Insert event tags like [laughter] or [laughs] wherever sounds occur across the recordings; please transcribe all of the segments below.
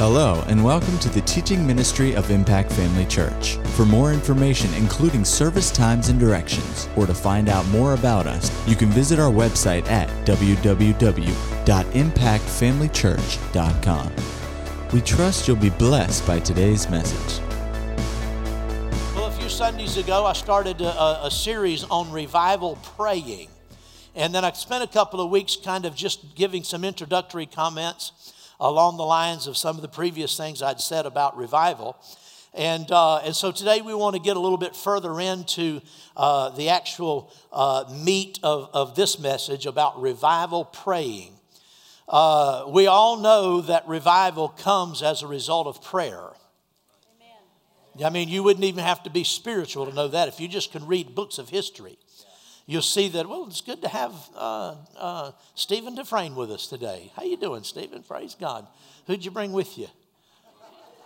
Hello, and welcome to the teaching ministry of Impact Family Church. For more information, including service times and directions, or to find out more about us, you can visit our website at www.impactfamilychurch.com. We trust you'll be blessed by today's message. Well, a few Sundays ago, I started a, a series on revival praying. And then I spent a couple of weeks kind of just giving some introductory comments along the lines of some of the previous things I'd said about revival. And, uh, and so today we want to get a little bit further into uh, the actual uh, meat of, of this message about revival praying. Uh, we all know that revival comes as a result of prayer. Amen. I mean, you wouldn't even have to be spiritual to know that if you just can read books of history you'll see that, well, it's good to have uh, uh, Stephen Dufresne with us today. How you doing, Stephen? Praise God. Who'd you bring with you?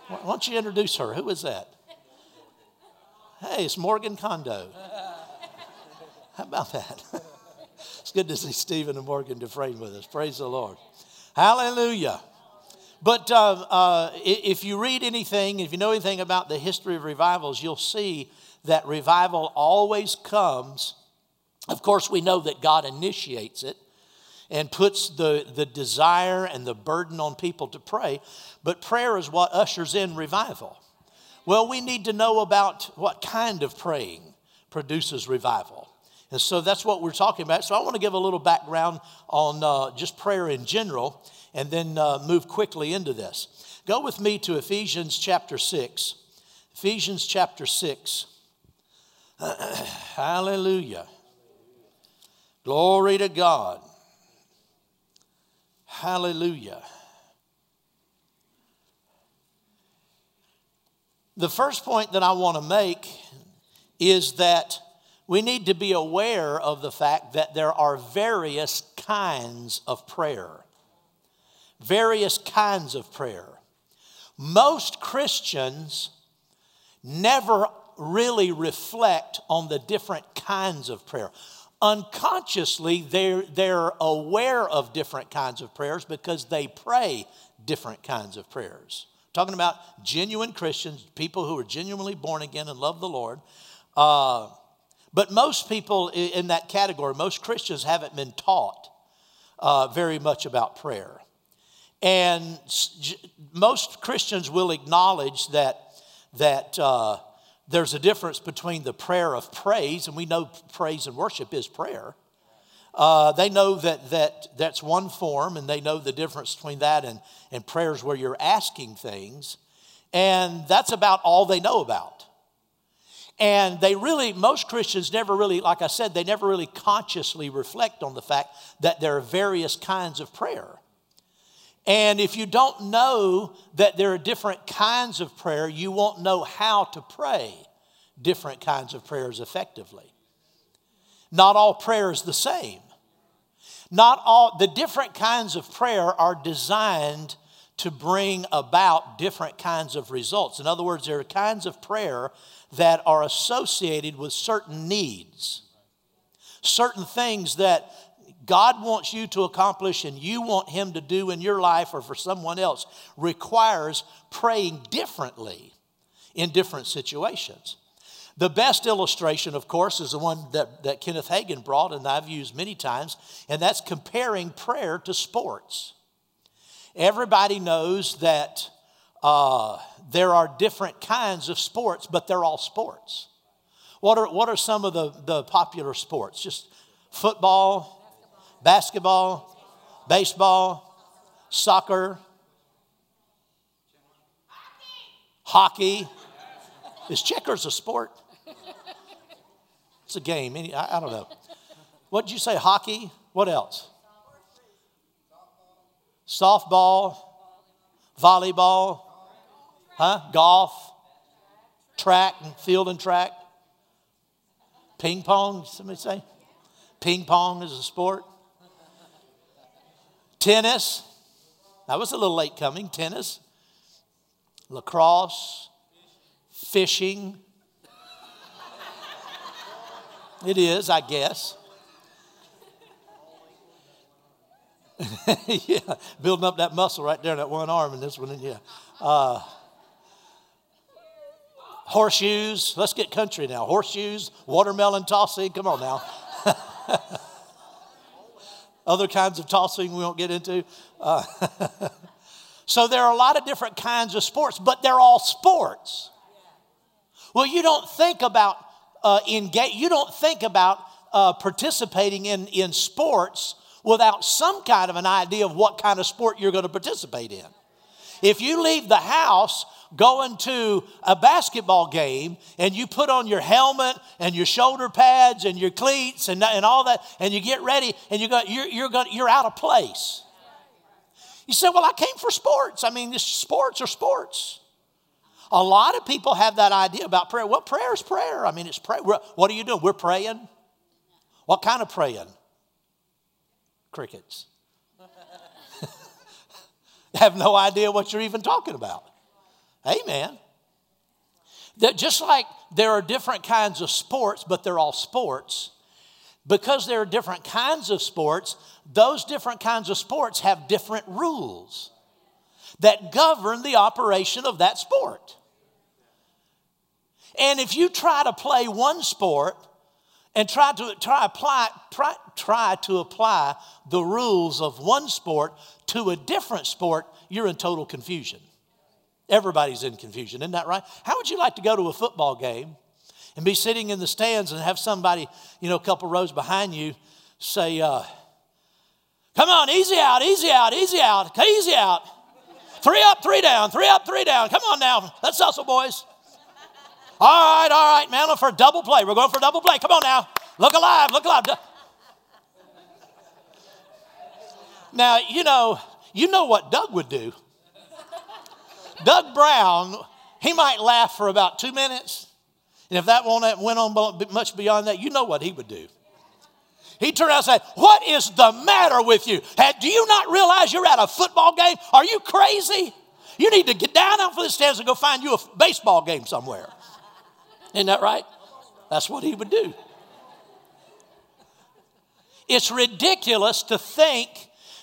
Why don't you introduce her? Who is that? Hey, it's Morgan Kondo. How about that? [laughs] it's good to see Stephen and Morgan Dufresne with us. Praise the Lord. Hallelujah. But uh, uh, if you read anything, if you know anything about the history of revivals, you'll see that revival always comes of course, we know that God initiates it and puts the, the desire and the burden on people to pray, but prayer is what ushers in revival. Well, we need to know about what kind of praying produces revival. And so that's what we're talking about. So I want to give a little background on uh, just prayer in general and then uh, move quickly into this. Go with me to Ephesians chapter 6. Ephesians chapter 6. [clears throat] Hallelujah. Glory to God. Hallelujah. The first point that I want to make is that we need to be aware of the fact that there are various kinds of prayer. Various kinds of prayer. Most Christians never really reflect on the different kinds of prayer unconsciously they're, they're aware of different kinds of prayers because they pray different kinds of prayers. Talking about genuine christians people who are genuinely born again and love the lord uh, but most people in that category most christians haven't been taught uh, very much about prayer. And most christians will acknowledge that that uh, there's a difference between the prayer of praise, and we know praise and worship is prayer. Uh, they know that, that that's one form, and they know the difference between that and, and prayers where you're asking things. And that's about all they know about. And they really, most Christians never really, like I said, they never really consciously reflect on the fact that there are various kinds of prayer. And if you don't know that there are different kinds of prayer, you won't know how to pray different kinds of prayers effectively. Not all prayer is the same. Not all the different kinds of prayer are designed to bring about different kinds of results. In other words, there are kinds of prayer that are associated with certain needs, certain things that God wants you to accomplish and you want Him to do in your life or for someone else requires praying differently in different situations. The best illustration, of course, is the one that, that Kenneth Hagin brought and I've used many times, and that's comparing prayer to sports. Everybody knows that uh, there are different kinds of sports, but they're all sports. What are, what are some of the, the popular sports? Just football, basketball, baseball, soccer, hockey. Is checkers a sport? It's a game. I, don't know. What did you say? Hockey? What else? Softball, volleyball, huh? Golf, track, and field and track, ping pong. Somebody say, ping pong is a sport. Tennis, that was a little late coming. Tennis, lacrosse, fishing. It is, I guess. [laughs] yeah, building up that muscle right there in that one arm and this one, yeah. Uh, horseshoes. Let's get country now. Horseshoes, watermelon tossing. Come on now. [laughs] Other kinds of tossing we won't get into. Uh, [laughs] so there are a lot of different kinds of sports, but they're all sports. Well, you don't think about uh, engage, you don't think about uh, participating in, in sports without some kind of an idea of what kind of sport you're going to participate in. If you leave the house going to a basketball game and you put on your helmet and your shoulder pads and your cleats and, and all that and you get ready and you go, you're, you're, going, you're out of place. You say, Well, I came for sports. I mean, sports are sports. A lot of people have that idea about prayer. Well, prayer is prayer. I mean, it's prayer. What are you doing? We're praying. What kind of praying? Crickets. [laughs] have no idea what you're even talking about. Amen. That just like there are different kinds of sports, but they're all sports, because there are different kinds of sports, those different kinds of sports have different rules that govern the operation of that sport. And if you try to play one sport and try to try apply try, try to apply the rules of one sport to a different sport, you're in total confusion. Everybody's in confusion, isn't that right? How would you like to go to a football game and be sitting in the stands and have somebody, you know, a couple rows behind you say, uh, Come on, easy out, easy out, easy out, easy out. Three up, three down, three up, three down. Come on now, let's hustle, boys. All right, all right, man, for a double play. We're going for a double play. Come on now. Look alive, look alive. Now, you know, you know what Doug would do. Doug Brown, he might laugh for about two minutes. And if that went on much beyond that, you know what he would do. He'd turn around and say, What is the matter with you? Do you not realize you're at a football game? Are you crazy? You need to get down out of the stands and go find you a baseball game somewhere. Isn't that right? That's what he would do. It's ridiculous to think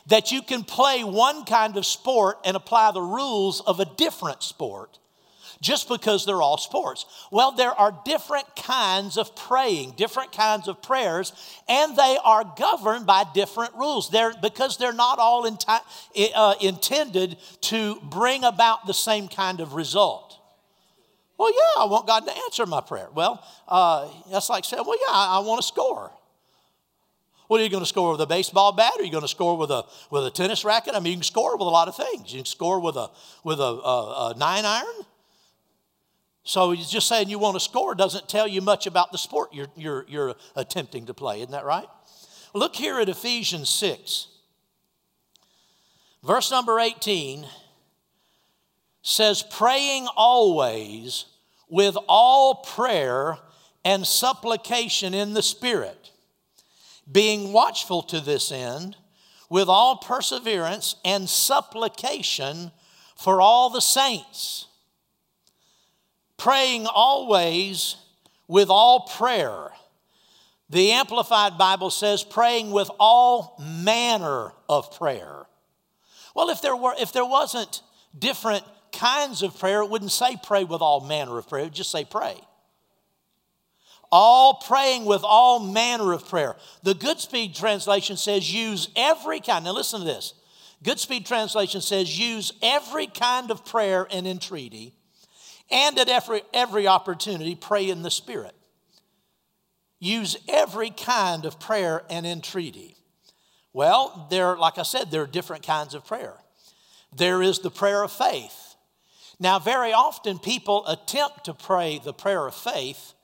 that you can play one kind of sport and apply the rules of a different sport just because they're all sports. Well, there are different kinds of praying, different kinds of prayers, and they are governed by different rules. They're, because they're not all uh, intended to bring about the same kind of result. Well, yeah, I want God to answer my prayer. Well, uh, that's like saying, well, yeah, I, I want to score. What are you going to score with a baseball bat? Are you going to score with a with a tennis racket? I mean, you can score with a lot of things. You can score with a with a, a, a nine iron. So just saying you want to score doesn't tell you much about the sport you're, you're, you're attempting to play. Isn't that right? Look here at Ephesians 6. Verse number 18 says, praying always with all prayer and supplication in the Spirit, being watchful to this end with all perseverance and supplication for all the saints, praying always with all prayer. The Amplified Bible says praying with all manner of prayer. Well, if there were if there wasn't different kinds of prayer, it wouldn't say pray with all manner of prayer, it would just say pray. All praying with all manner of prayer. The Goodspeed translation says use every kind. Now listen to this. Goodspeed translation says use every kind of prayer and entreaty, and at every, every opportunity, pray in the Spirit. Use every kind of prayer and entreaty. Well, there, like I said, there are different kinds of prayer. There is the prayer of faith. Now, very often people attempt to pray the prayer of faith,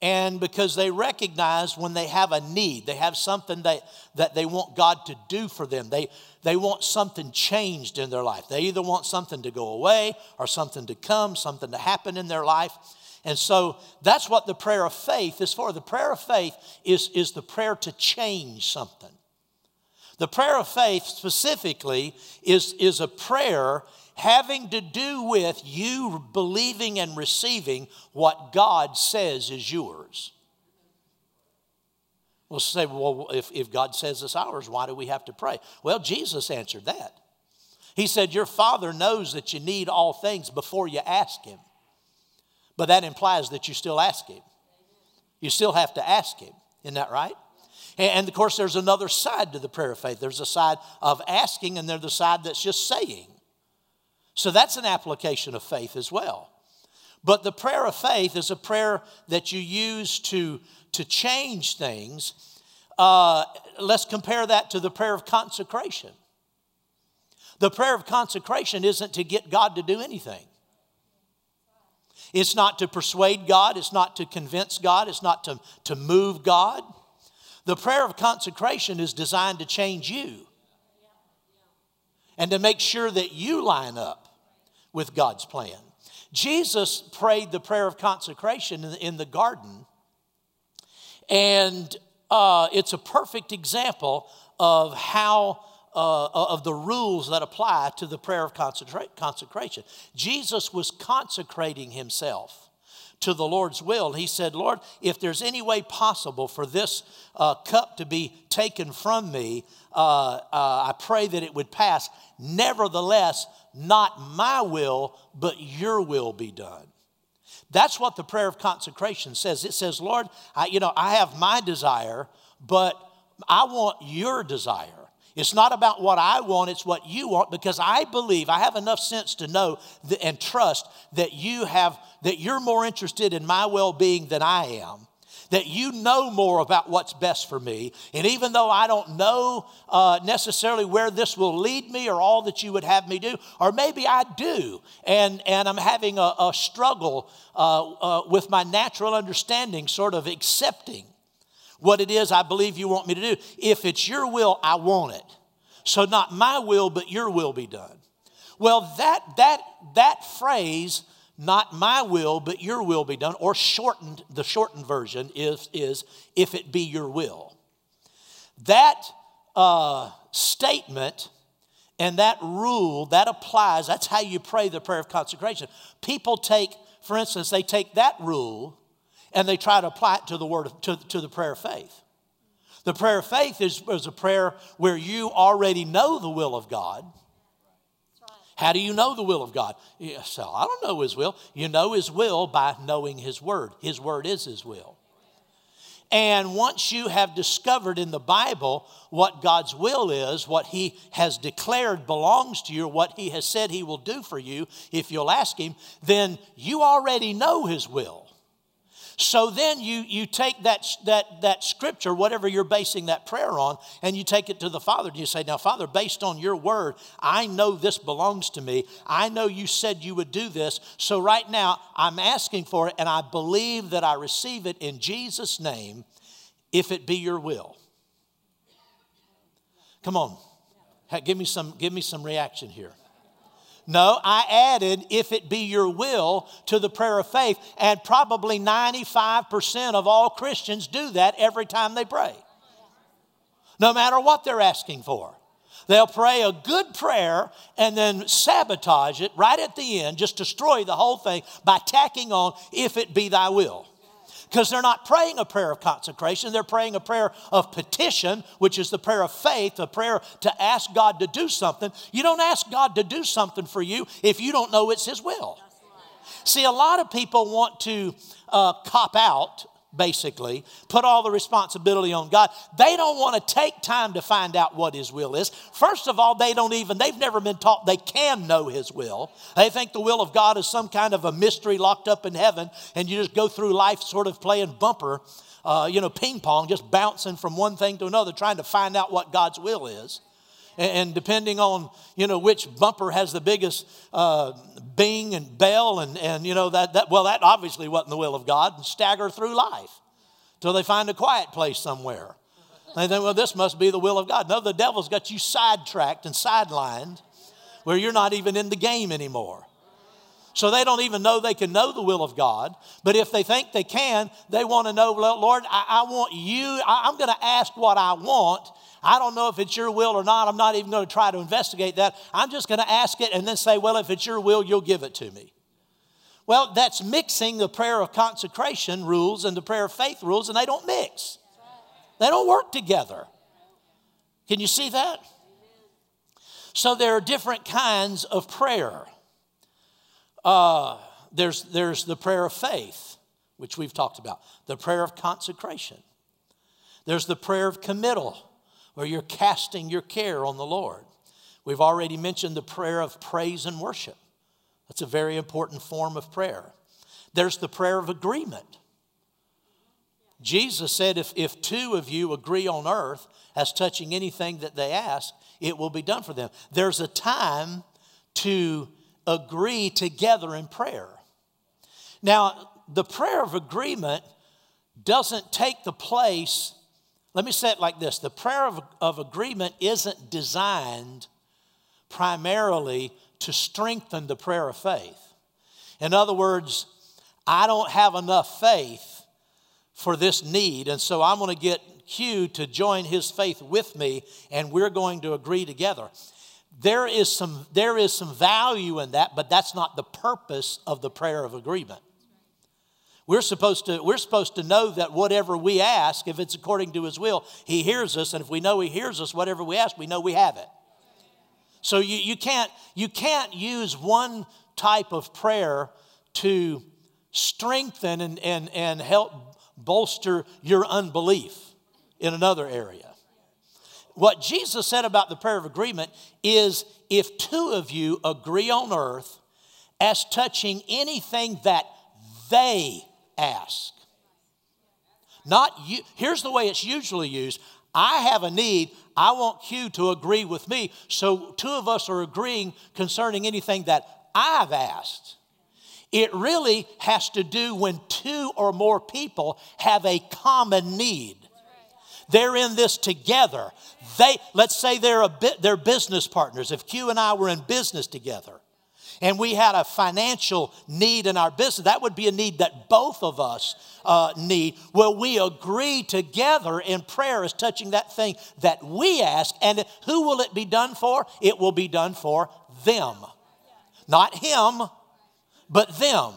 and because they recognize when they have a need, they have something that, that they want God to do for them. They, they want something changed in their life. They either want something to go away or something to come, something to happen in their life. And so that's what the prayer of faith is for. The prayer of faith is, is the prayer to change something. The prayer of faith specifically is, is a prayer having to do with you believing and receiving what God says is yours. We'll say, well, if, if God says it's ours, why do we have to pray? Well, Jesus answered that. He said, Your Father knows that you need all things before you ask Him. But that implies that you still ask Him. You still have to ask Him. Isn't that right? And of course, there's another side to the prayer of faith. There's a side of asking, and there's the side that's just saying. So that's an application of faith as well. But the prayer of faith is a prayer that you use to, to change things. Uh, let's compare that to the prayer of consecration. The prayer of consecration isn't to get God to do anything. It's not to persuade God, it's not to convince God, it's not to, to move God. The prayer of consecration is designed to change you and to make sure that you line up with God's plan. Jesus prayed the prayer of consecration in the, garden, and uh, it's a perfect example of how. Uh, of the rules that apply to the prayer of consecration. Jesus was consecrating himself to the Lord's will. He said, Lord, if there's any way possible for this uh, cup to be taken from me, uh, uh, I pray that it would pass. Nevertheless, not my will, but your will be done. That's what the prayer of consecration says. It says, Lord, I, you know, I have my desire, but I want your desire. It's not about what I want, it's what you want because I believe, I have enough sense to know and trust that you have, that you're more interested in my well being than I am. That you know more about what's best for me. And even though I don't know uh, necessarily where this will lead me or all that you would have me do, or maybe I do, and, and I'm having a, a struggle uh, uh, with my natural understanding, sort of accepting what it is I believe you want me to do. If it's your will, I want it. So not my will, but your will be done. Well, that that that phrase, not my will, but your will be done, or shortened, the shortened version is, is if it be your will. That uh, statement and that rule, that applies, that's how you pray the prayer of consecration. People take, for instance, they take that rule and they try to apply it to the word of, to, to the prayer of faith. The prayer of faith is, is a prayer where you already know the will of God. How do you know the will of God? So I don't know His will. You know His will by knowing His Word. His Word is His will. And once you have discovered in the Bible what God's will is, what He has declared belongs to you, what He has said He will do for you, if you'll ask Him, then you already know His will. So then you, you take that, that, that scripture, whatever you're basing that prayer on, and you take it to the Father and you say, Now, Father, based on your word, I know this belongs to me. I know you said you would do this. So right now, I'm asking for it, and I believe that I receive it in Jesus' name, if it be your will. Come on. Give me some, give me some reaction here. No, I added, if it be your will, to the prayer of faith. And probably 95% of all Christians do that every time they pray, no matter what they're asking for. They'll pray a good prayer and then sabotage it right at the end, just destroy the whole thing by tacking on, if it be thy will because they're not praying a prayer of consecration. They're praying a prayer of petition, which is the prayer of faith, a prayer to ask God to do something. You don't ask God to do something for you if you don't know it's His will. See, a lot of people want to uh, cop out basically, put all the responsibility on God. They don't want to take time to find out what His will is. First of all, they don't even, they've never been taught they can know His will. They think the will of God is some kind of a mystery locked up in heaven, and you just go through life sort of playing bumper, uh, you know, ping pong, just bouncing from one thing to another, trying to find out what God's will is and depending on you know which bumper has the biggest uh, bing and bell and, and you know that, that well that obviously wasn't the will of god and stagger through life till they find a quiet place somewhere they think well this must be the will of god no the devil's got you sidetracked and sidelined where you're not even in the game anymore so they don't even know they can know the will of God. But if they think they can, they want to know, Lord, I, I want you, I, I'm going to ask what I want, I don't know if it's your will or not. I'm not even going to try to investigate that. I'm just going to ask it and then say, well, if it's your will, you'll give it to me. Well, that's mixing the prayer of consecration rules and the prayer of faith rules, and they don't mix. They don't work together. Can you see that? So there are different kinds of prayer. Uh, there's, there's the prayer of faith, which we've talked about, the prayer of consecration. There's the prayer of committal, where you're casting your care on the Lord. We've already mentioned the prayer of praise and worship. That's a very important form of prayer. There's the prayer of agreement. Jesus said, if, if two of you agree on earth as touching anything that they ask, it will be done for them. There's a time to agree together in prayer. Now, the prayer of agreement doesn't take the place, let me say it like this the prayer of, of agreement isn't designed primarily to strengthen the prayer of faith. In other words, I don't have enough faith for this need, and so I'm going to get Q to join his faith with me, and we're going to agree together. There is some, there is some value in that, but that's not the purpose of the prayer of agreement. We're supposed, to, we're supposed to know that whatever we ask, if it's according to his will, he hears us. And if we know he hears us, whatever we ask, we know we have it. So you, you, can't, you can't use one type of prayer to strengthen and, and, and help bolster your unbelief in another area. What Jesus said about the prayer of agreement is if two of you agree on earth as touching anything that they ask. Not you. Here's the way it's usually used I have a need. I want Q to agree with me. So two of us are agreeing concerning anything that I've asked. It really has to do when two or more people have a common need. They're in this together. They, let's say they're a bit, they're business partners. If Q and I were in business together, and we had a financial need in our business, that would be a need that both of us uh, need. Well, we agree together in prayer as touching that thing that we ask, and who will it be done for? It will be done for them. Not him, but them.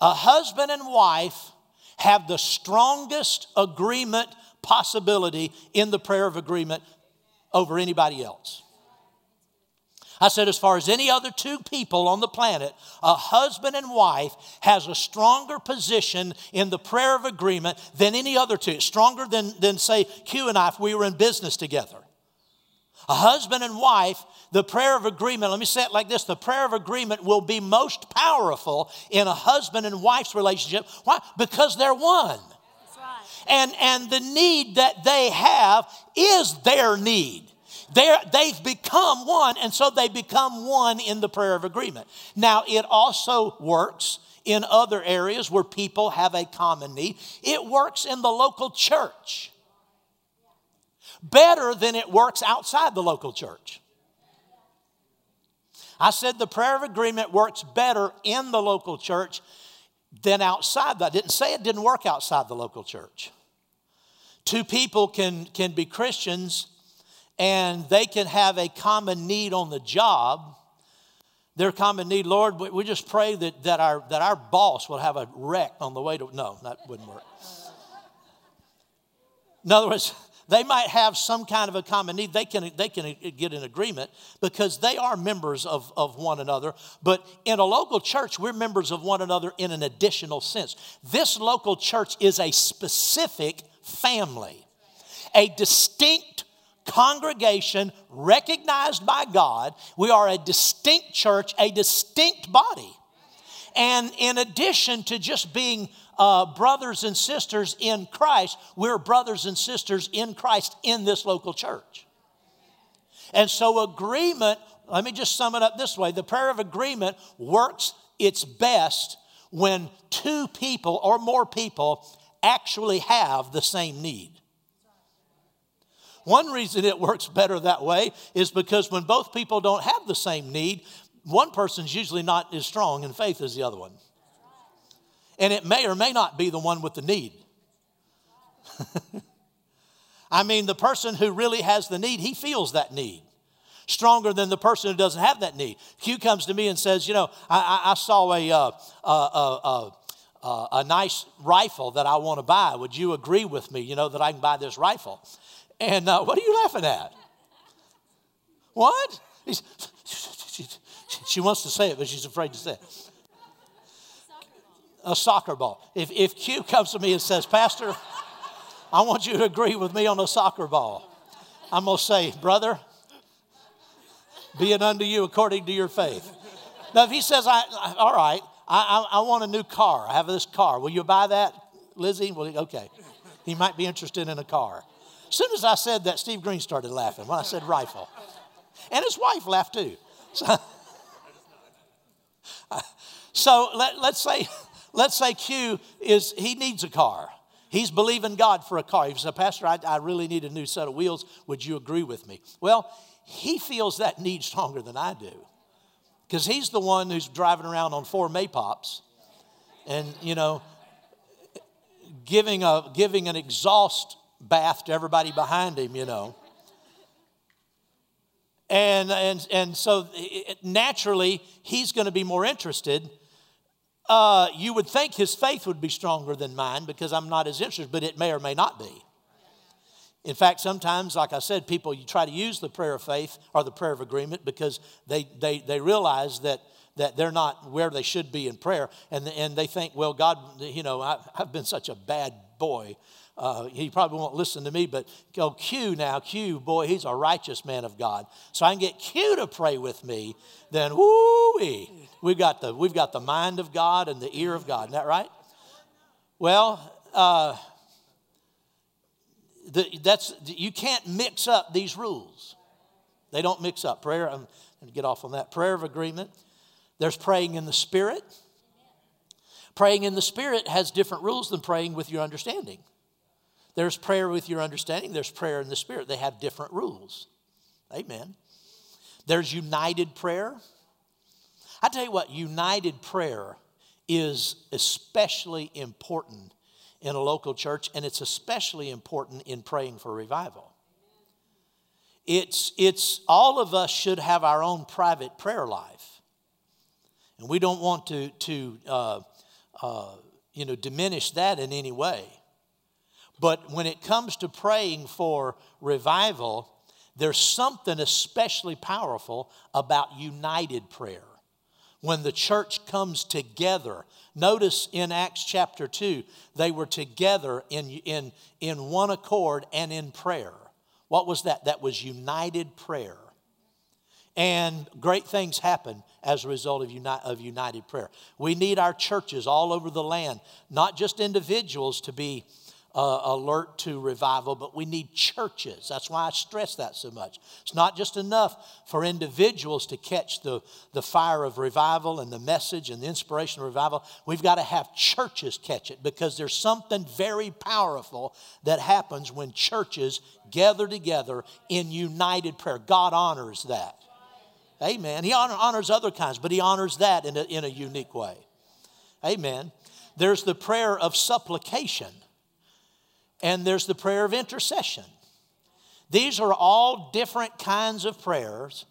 A husband and wife have the strongest agreement possibility in the prayer of agreement over anybody else. I said, as far as any other two people on the planet, a husband and wife has a stronger position in the prayer of agreement than any other two. Stronger than, than say, Q and I if we were in business together. A husband and wife, the prayer of agreement, let me say it like this the prayer of agreement will be most powerful in a husband and wife's relationship. Why? Because they're one. And, and the need that they have is their need. They're, they've become one, and so they become one in the prayer of agreement. Now, it also works in other areas where people have a common need. It works in the local church better than it works outside the local church. I said the prayer of agreement works better in the local church than outside. I didn't say it didn't work outside the local church. Two people can, can be Christians and they can have a common need on the job. Their common need, Lord, we just pray that, that, our, that our boss will have a wreck on the way to. No, that wouldn't work. In other words, they might have some kind of a common need. They can, they can get an agreement because they are members of, of one another. But in a local church, we're members of one another in an additional sense. This local church is a specific family, a distinct congregation recognized by God. We are a distinct church, a distinct body. And in addition to just being uh, brothers and sisters in Christ, we're brothers and sisters in Christ in this local church. And so, agreement, let me just sum it up this way the prayer of agreement works its best when two people or more people actually have the same need. One reason it works better that way is because when both people don't have the same need, one person's usually not as strong in faith as the other one. And it may or may not be the one with the need. [laughs] I mean, the person who really has the need, he feels that need stronger than the person who doesn't have that need. Q comes to me and says, You know, I, I, saw a, uh, uh, uh, uh, a nice rifle that I want to buy. Would you agree with me, you know, that I can buy this rifle? And uh, what are you laughing at? What? She wants to say it, but she's afraid to say it. A soccer ball. If, if Q comes to me and says, Pastor, I want you to agree with me on a soccer ball, I'm going to say, Brother, be it unto you according to your faith. Now, if he says, I, I all right, I, I, I, want a new car. I have this car. Will you buy that, Lizzie? Well, okay. He might be interested in a car. As soon as I said that, Steve Green started laughing when I said rifle. And his wife laughed too. So, [laughs] so let, let's say let's say Q is he needs a car. He's believing God for a car. He said, Pastor, I, I really need a new set of wheels. Would you agree with me? Well, he feels that need stronger than I do because he's the one who's driving around on four Maypops and, you know, giving, a, giving an exhaust bath to everybody behind him, you know. And, and, and so naturally, he's going to be more interested. Uh, you would think his faith would be stronger than mine because I'm not as interested, but it may or may not be. In fact, sometimes, like I said, people you try to use the prayer of faith or the prayer of agreement because they, they, they realize that, that they're not where they should be in prayer. And, and they think, well, God, you know, I, have been such a bad boy. Uh, he probably won't listen to me, but go Q now. Q, boy, he's a righteous man of God. So I can get Q to pray with me. Then, woo we've got the we've got the mind of God and the ear of God. Isn't that right? Well, uh, the, that's, you can't mix up these rules. They don't mix up. Prayer, I'm going to get off on that. Prayer of agreement. There's praying in the Spirit. Praying in the Spirit has different rules than praying with your understanding. There's prayer with your understanding, there's prayer in the Spirit. They have different rules. Amen. There's united prayer. I tell you what, united prayer is especially important in a local church, and it's especially important in praying for revival. It's, it's all of us should have our own private prayer life. And we don't want to, to uh, uh, you know, diminish that in any way. But when it comes to praying for revival, there's something especially powerful about united prayer when the church comes together. Notice in Acts chapter 2, they were together in, in, in one accord and in prayer. What was that? That was united prayer. And great things happen as a result of, uni- of united prayer. We need our churches all over the land, not just individuals to be uh, alert to revival, but we need churches. That's why I stress that so much. It's not just enough for individuals to catch the, the fire of revival and the message and the inspiration of revival. We've got to have churches catch it because there's something very powerful that happens when churches gather together in united prayer. God honors that. Amen. He honor, honors other kinds, but He honors that in a, in a unique way. Amen. There's the prayer of supplication and there's the prayer of intercession. These are all different kinds of prayers,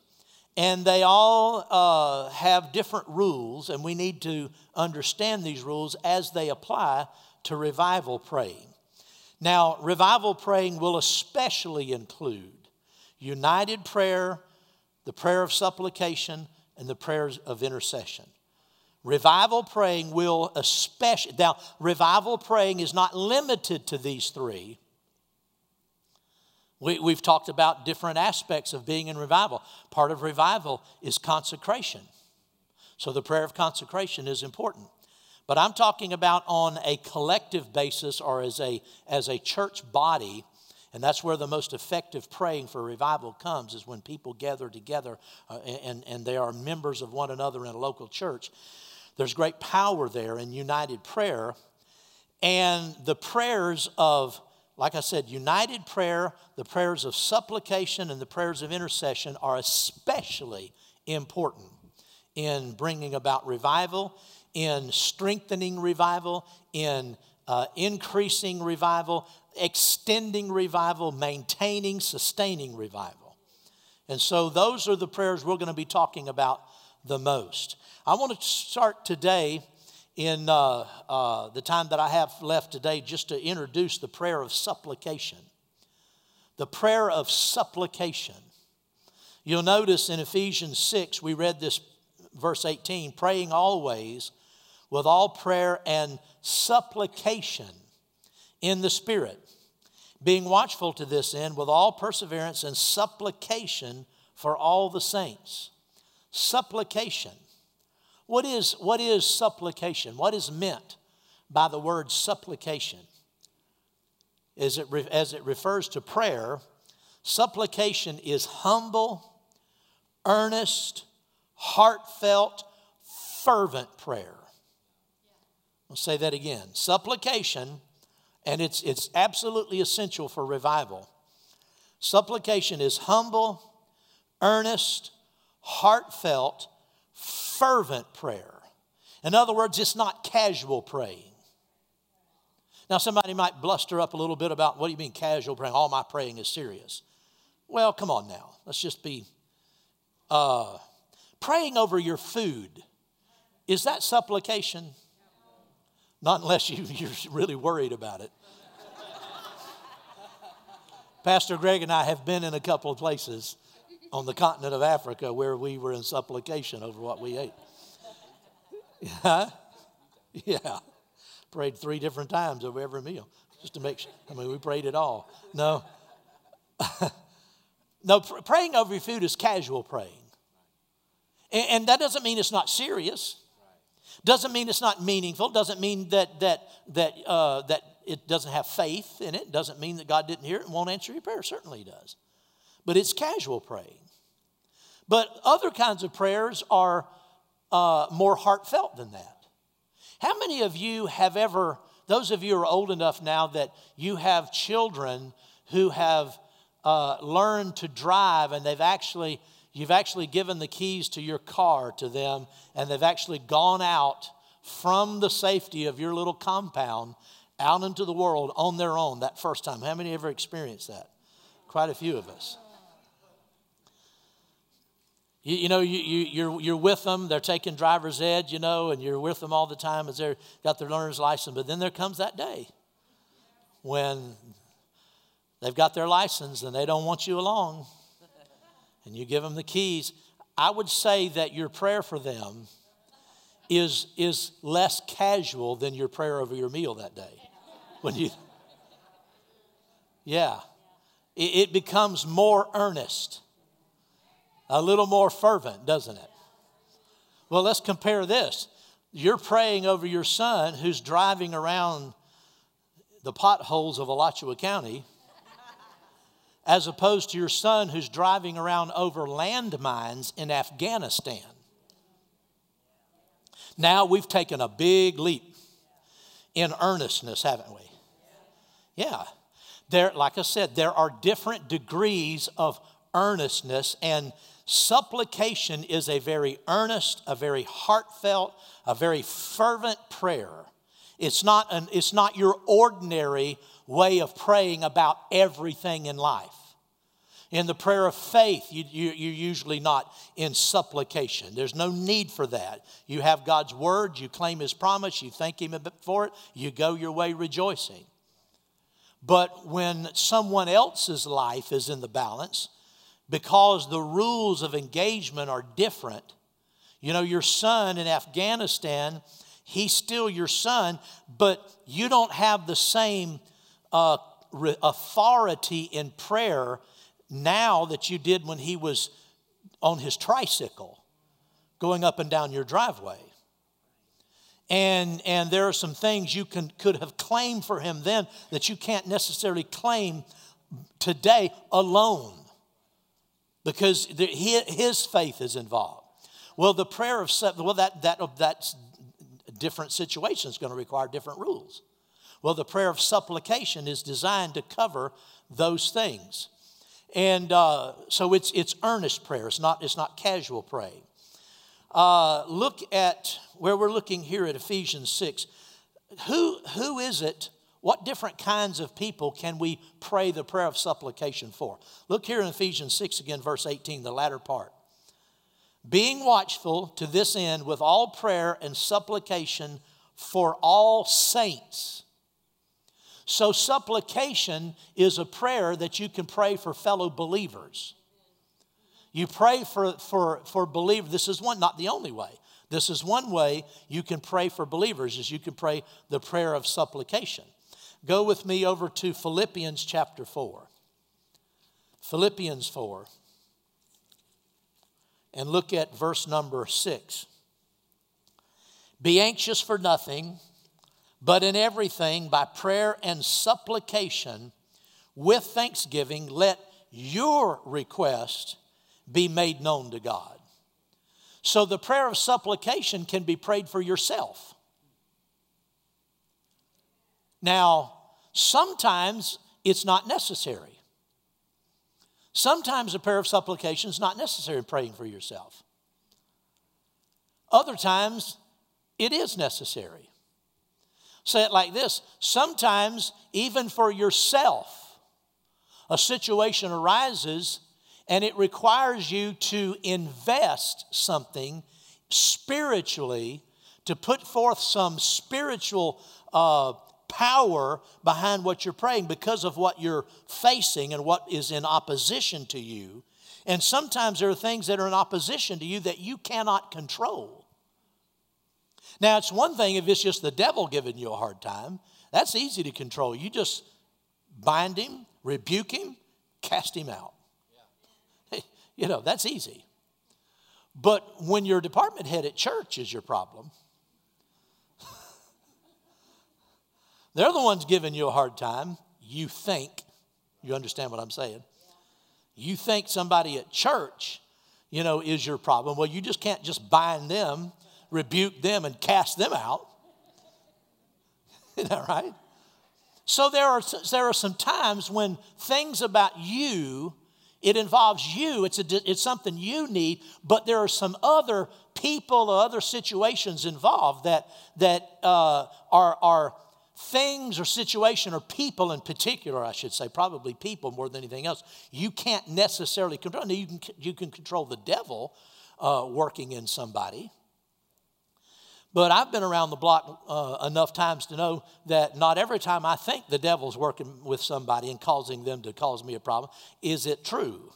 and they all uh, have different rules, and we need to understand these rules as they apply to revival praying. Now, revival praying will especially include united prayer, the prayer of supplication, and the prayers of intercession. Revival praying will especially, now, revival praying is not limited to these three. We, we've talked about different aspects of being in revival. Part of revival is consecration. So the prayer of consecration is important. But I'm talking about on a collective basis or as a, as a church body. And that's where the most effective praying for revival comes, is when people gather together uh, and, and they are members of one another in a local church. There's great power there in united prayer. And the prayers of, like I said, united prayer, the prayers of supplication, and the prayers of intercession are especially important in bringing about revival, in strengthening revival, in uh, increasing revival, extending revival, maintaining, sustaining revival. And so, those are the prayers we're going to be talking about the most. I want to start today in uh, uh, the time that I have left today just to introduce the prayer of supplication. The prayer of supplication. You'll notice in Ephesians 6, we read this verse 18 praying always with all prayer and supplication in the Spirit, being watchful to this end with all perseverance and supplication for all the saints. Supplication. What is, what is supplication? What is meant by the word supplication? As it, as it refers to prayer, supplication is humble, earnest, heartfelt, fervent prayer. I'll say that again. Supplication, and it's, it's absolutely essential for revival. Supplication is humble, earnest, heartfelt, fervent prayer. In other words, it's not casual praying. Now, somebody might bluster up a little bit about what do you mean casual praying? All my praying is serious. Well, come on now. Let's just be uh, praying over your food. Is that supplication? Not unless you, [laughs] you're really worried about it. Pastor Greg and I have been in a couple of places on the continent of Africa where we were in supplication over what we ate. [laughs] Yeah, yeah. Prayed three different times over every meal just to make sure. I mean, we prayed it all. No. [laughs] no, praying over your food is casual praying. And, and that doesn't mean it's not serious. Doesn't mean it's not meaningful. Doesn't mean that, that, that, uh, that it doesn't have faith in it. Doesn't mean that God didn't hear it and won't answer your prayer. Certainly does but it's casual praying. But other kinds of prayers are uh, more heartfelt than that. How many of you have ever, those of you who are old enough now that you have children who have uh, learned to drive and they've actually, you've actually given the keys to your car to them and they've actually gone out from the safety of your little compound out into the world on their own that first time? How many ever experienced that? Quite a few of us. You, you know, you, you, you're, you're with them, they're taking driver's ed, you know, and you're with them all the time as they've got their learner's license. But then there comes that day when they've got their license and they don't want you along, and you give them the keys. I would say that your prayer for them is, is less casual than your prayer over your meal that day. When you, yeah, it, it becomes more earnest a little more fervent, doesn't it? Well, let's compare this. You're praying over your son who's driving around the potholes of Alachua County, as opposed to your son who's driving around over landmines in Afghanistan. Now we've taken a big leap in earnestness, haven't we? Yeah. There, like I said, there are different degrees of earnestness, and Supplication is a very earnest, a very heartfelt, a very fervent prayer. It's not, an, it's not your ordinary way of praying about everything in life. In the prayer of faith, you, you, you're usually not in supplication. There's no need for that. You have God's word, you claim His promise, you thank Him for it, you go your way rejoicing. But when someone else's life is in the balance, because the rules of engagement are different. You know, your son in Afghanistan, he's still your son, but you don't have the same uh, re- authority in prayer now that you did when he was on his tricycle going up and down your driveway. And, and there are some things you can, could have claimed for him then that you can't necessarily claim today alone because his faith is involved. Well, the prayer of well, that that that's different situations going to require different rules. Well, the prayer of supplication is designed to cover those things, and uh, so it's it's earnest prayer. It's not it's not casual praying. Uh, look at where we're looking here at Ephesians six. Who who is it what different kinds of people can we pray the prayer of supplication for? Look here in Ephesians 6 again, verse 18, the latter part. Being watchful to this end with all prayer and supplication for all saints. So, supplication is a prayer that you can pray for fellow believers. You pray for, for, for believers. This is one, not the only way. This is one way you can pray for believers, is you can pray the prayer of supplication. Go with me over to Philippians chapter 4. Philippians 4. And look at verse number 6. Be anxious for nothing, but in everything, by prayer and supplication, with thanksgiving, let your request be made known to God. So the prayer of supplication can be prayed for yourself. Now, sometimes it's not necessary. Sometimes a prayer of supplication is not necessary in praying for yourself. Other times, it is necessary. Say it like this sometimes, even for yourself, a situation arises and it requires you to invest something spiritually to put forth some spiritual uh, power behind what you're praying because of what you're facing and what is in opposition to you. And sometimes there are things that are in opposition to you that you cannot control. Now, it's one thing if it's just the devil giving you a hard time. That's easy to control. You just bind him, rebuke him, cast him out. [laughs] You know, that's easy. But when your department head at church is your problem, they're the ones giving you a hard time. You think, you understand what I'm saying? You think somebody at church, you know, is your problem. Well, you just can't just bind them, rebuke them, and cast them out. [laughs] Isn't that right? So there are, there are some times when things about you it involves you, it's, a, it's something you need, but there are some other people or other situations involved that, that uh, are, are things or situation or people in particular, I should say, probably people more than anything else, you can't necessarily control. Now, you can, you can control the devil uh, working in somebody, but I've been around the block uh, enough times to know that not every time I think the devil's working with somebody and causing them to cause me a problem is it true.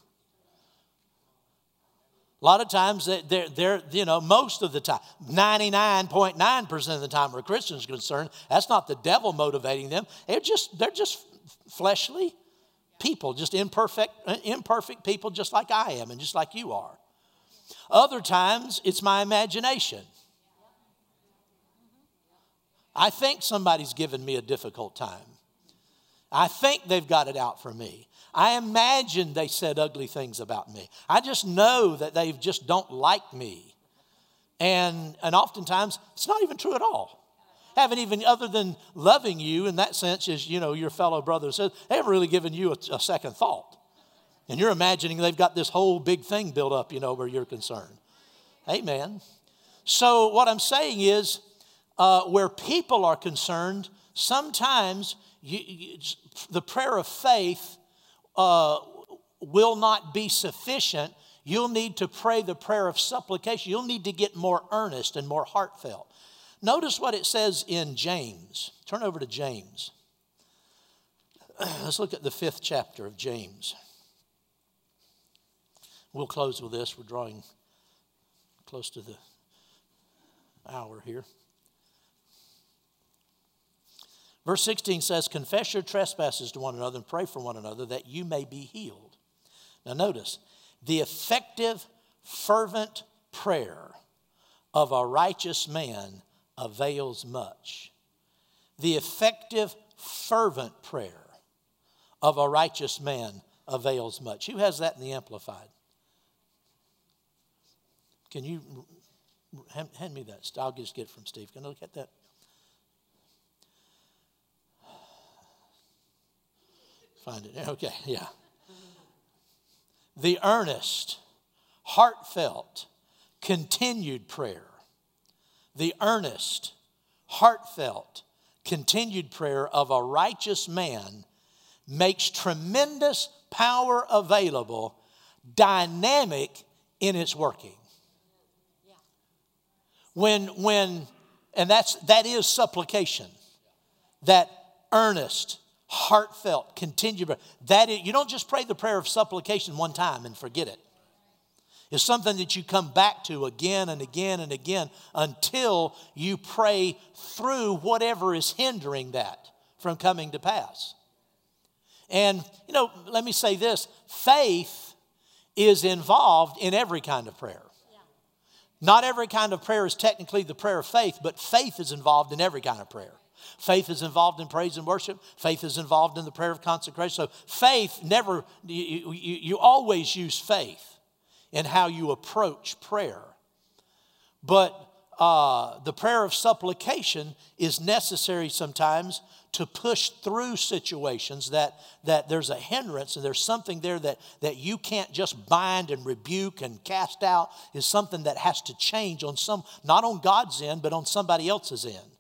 A lot of times, they're, they're, you know, most of the time, 99.9% of the time where Christians Christian concerned, that's not the devil motivating them. They're just, they're just fleshly people, just imperfect, uh, imperfect people just like I am and just like you are. Other times, it's my imagination. I think somebody's given me a difficult time. I think they've got it out for me. I imagine they said ugly things about me. I just know that they just don't like me. And, and oftentimes, it's not even true at all. Haven't even, other than loving you in that sense, as you know, your fellow brother says, they haven't really given you a, a second thought. And you're imagining they've got this whole big thing built up, you know, where you're concerned. Amen. So, what I'm saying is, uh, where people are concerned, sometimes you, you, the prayer of faith uh, will not be sufficient. You'll need to pray the prayer of supplication. You'll need to get more earnest and more heartfelt. Notice what it says in James. Turn over to James. Let's look at the fifth chapter of James. We'll close with this. We're drawing close to the hour here. Verse 16 says, Confess your trespasses to one another and pray for one another that you may be healed. Now, notice, the effective, fervent prayer of a righteous man avails much. The effective, fervent prayer of a righteous man avails much. Who has that in the Amplified? Can you hand me that? I'll just get it from Steve. Can I look at that? Find it. [laughs] Okay, yeah. The earnest, heartfelt, continued prayer. The earnest, heartfelt, continued prayer of a righteous man makes tremendous power available, dynamic in its working. When, when And that's, that is supplication. That earnest, heartfelt, continued. That is, you don't just pray the prayer of supplication one time and forget it. It's something that you come back to again and again and again until you pray through whatever is hindering that from coming to pass. And, you know, let me say this faith is involved in every kind of prayer. Not every kind of prayer is technically the prayer of faith, but faith is involved in every kind of prayer. Faith is involved in praise and worship. Faith is involved in the prayer of consecration. So faith never, you, you, you always use faith in how you approach prayer. But uh, the prayer of supplication is necessary sometimes to push through situations that, that there's a hindrance and there's something there that, that you can't just bind and rebuke and cast out is something that has to change on some not on god's end but on somebody else's end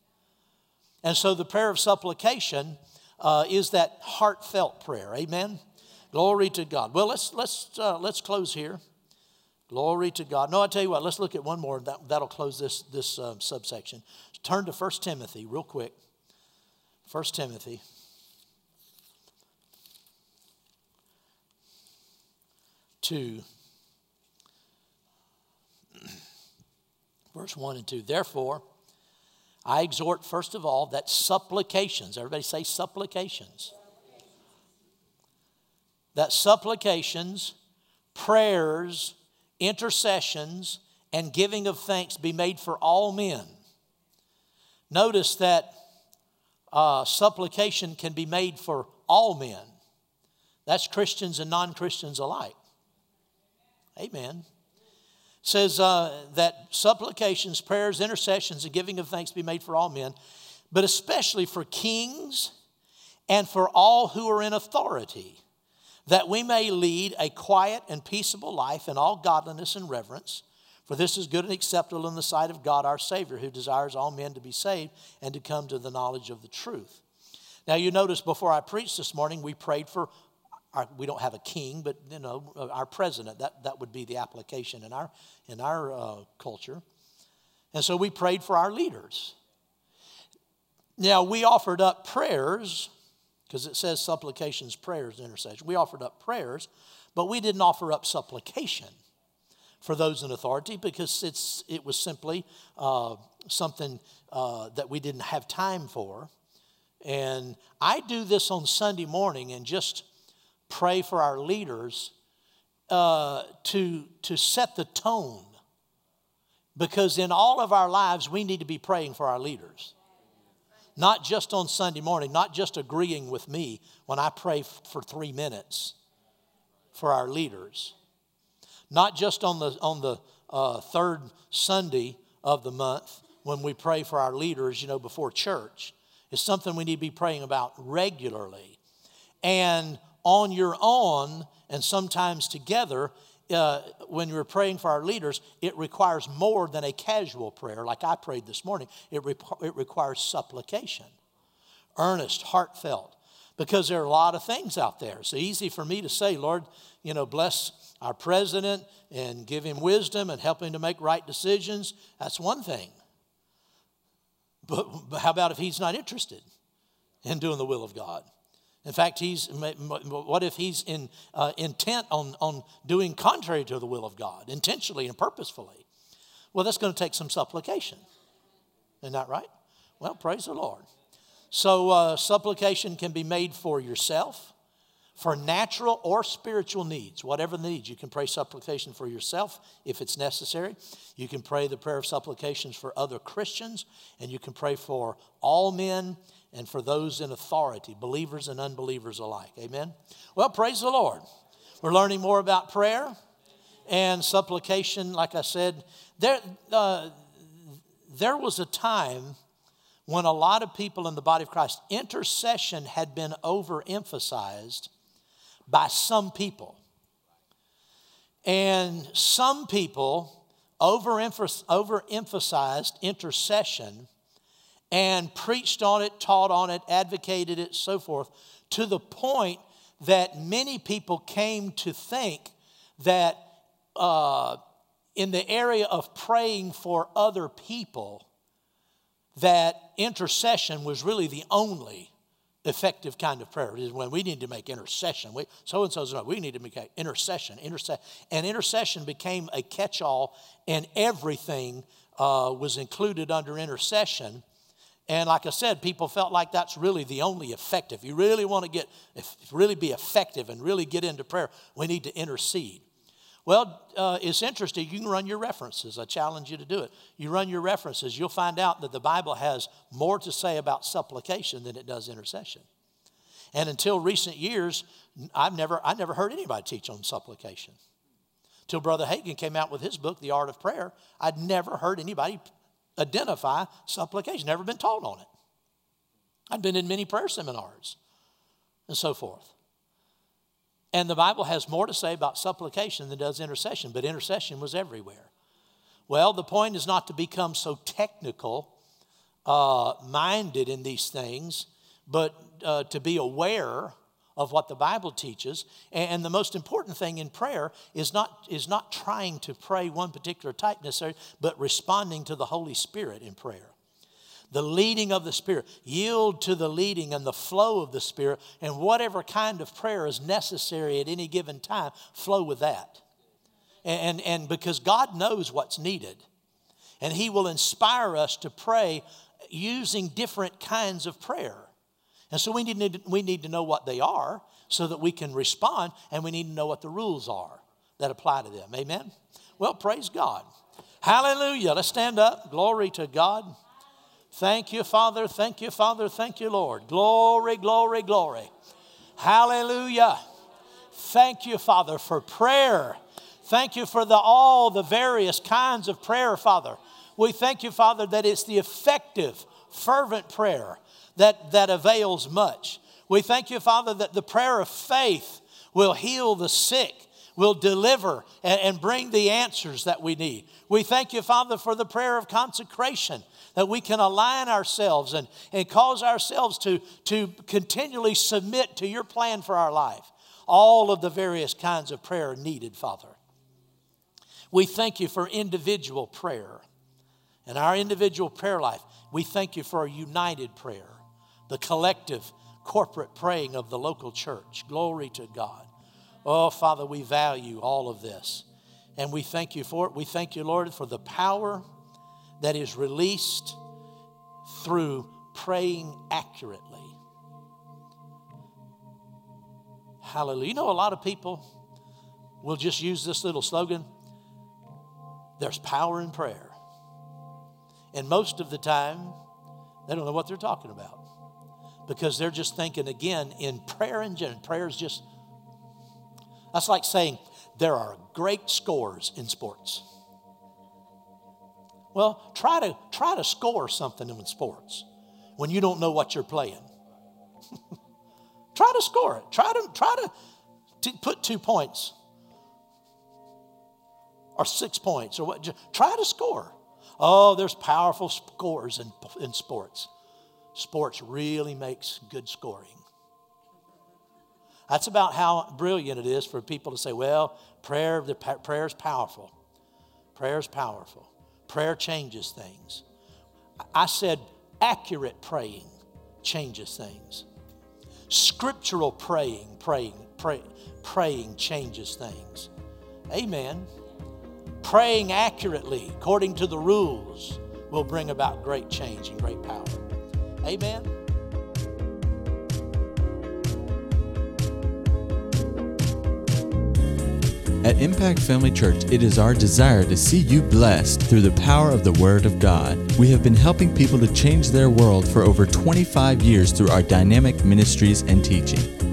and so the prayer of supplication uh, is that heartfelt prayer amen glory to god well let's let's uh, let's close here Glory to God. No, I tell you what, let's look at one more. That, that'll close this, this um, subsection. Turn to 1 Timothy real quick. 1 Timothy. Two, [clears throat] verse 1 and 2. Therefore, I exhort first of all that supplications, everybody say supplications, that supplications, prayers, intercessions, and giving of thanks be made for all men. Notice that uh, supplication can be made for all men. That's Christians and non Christians alike. Amen. Says uh, that supplications, prayers, intercessions, and giving of thanks be made for all men, but especially for kings and for all who are in authority that we may lead a quiet and peaceable life in all godliness and reverence. For this is good and acceptable in the sight of God our Savior, who desires all men to be saved and to come to the knowledge of the truth. Now, you notice before I preached this morning, we prayed for, our, we don't have a king, but you know, our president. That, that would be the application in our, in our uh, culture. And so we prayed for our leaders. Now, we offered up prayers because it says supplications, prayers, intercession. We offered up prayers, but we didn't offer up supplication for those in authority because it's, it was simply uh, something uh, that we didn't have time for. And I do this on Sunday morning and just pray for our leaders uh, to, to set the tone. Because in all of our lives, we need to be praying for our leaders not just on Sunday morning, not just agreeing with me when I pray f- for three minutes for our leaders, not just on the, on the uh, third Sunday of the month when we pray for our leaders, you know, before church. It's something we need to be praying about regularly. And on your own, and sometimes together, uh, when we're praying for our leaders, it requires more than a casual prayer, like I prayed this morning. It, re- it requires supplication, earnest, heartfelt, because there are a lot of things out there. It's easy for me to say, Lord, you know, bless our president and give him wisdom and help him to make right decisions. That's one thing. But, but how about if he's not interested in doing the will of God? In fact, he's, what if he's in, uh, intent on, on doing contrary to the will of God, intentionally and purposefully? Well, that's going to take some supplication. Isn't that right? Well, praise the Lord. So, uh, supplication can be made for yourself, for natural or spiritual needs, whatever needs. You can pray supplication for yourself if it's necessary. You can pray the prayer of supplications for other Christians, and you can pray for all men and for those in authority, believers and unbelievers alike. Amen? Well, praise the Lord. We're learning more about prayer and supplication. Like I said, there, uh, there was a time when a lot of people in the body of Christ, intercession had been overemphasized by some people. And some people overemphasized intercession and preached on it, taught on it, advocated it, so forth, to the point that many people came to think that uh, in the area of praying for other people, that intercession was really the only effective kind of prayer. Is when we need to make intercession. So and so's we need to make intercession. Intercession, and intercession became a catch-all, and everything uh, was included under intercession. And like I said, people felt like that's really the only effective. If you really want to get, if, really be effective and really get into prayer, we need to intercede. Well, uh, it's interesting. You can run your references. I challenge you to do it. You run your references, you'll find out that the Bible has more to say about supplication than it does intercession. And until recent years, I've never, I never heard anybody teach on supplication. Till Brother Hagin came out with his book, The Art of Prayer, I'd never heard anybody identify supplication, never been taught on it. I've been in many prayer seminars and so forth. And the Bible has more to say about supplication than does intercession, but intercession was everywhere. Well, the point is not to become so technical uh, minded in these things, but uh, to be aware of what the Bible teaches. And the most important thing in prayer is not, is not trying to pray one particular type necessarily, but responding to the Holy Spirit in prayer the leading of the Spirit. Yield to the leading and the flow of the Spirit, and whatever kind of prayer is necessary at any given time, flow with that. And, and, and because God knows what's needed, and He will inspire us to pray using different kinds of prayer. And so we need, we need to know what they are so that we can respond, and we need to know what the rules are that apply to them. Amen? Well, praise God. Hallelujah. Let's stand up. Glory to God. Thank you, Father. Thank you, Father. Thank you, Lord. Glory, glory, glory. Hallelujah. Thank you, Father, for prayer. Thank you for the, all the various kinds of prayer, Father. We thank you, Father, that it's the effective, fervent prayer that, that avails much. We thank you, Father, that the prayer of faith will heal the sick, will deliver, and, and bring the answers that we need. We thank you, Father, for the prayer of consecration that we can align ourselves and, and cause ourselves to, to continually submit to your plan for our life. All of the various kinds of prayer needed, Father. We thank you for individual prayer and our individual prayer life. We thank you for a united prayer, the collective corporate praying of the local church. Glory to God. Oh, Father, we value all of this. And we thank you for it. We thank you, Lord, for the power that is released through praying accurately. Hallelujah. You know, a lot of people will just use this little slogan there's power in prayer. And most of the time, they don't know what they're talking about because they're just thinking again in prayer and general. Prayer is just, that's like saying there are great scores in sports. Well, try to try to score something in sports when you don't know what you're playing. [laughs] try to score it. Try to try to, to put two points or six points or what. Try to score. Oh, there's powerful scores in, in sports. Sports really makes good scoring. That's about how brilliant it is for people to say, well, prayer, the prayer is powerful. Prayer is powerful. Prayer changes things. I said accurate praying changes things. Scriptural praying, praying, pray, praying changes things. Amen. Praying accurately according to the rules will bring about great change and great power. Amen. At Impact Family Church, it is our desire to see you blessed through the power of the Word of God. We have been helping people to change their world for over 25 years through our dynamic ministries and teaching.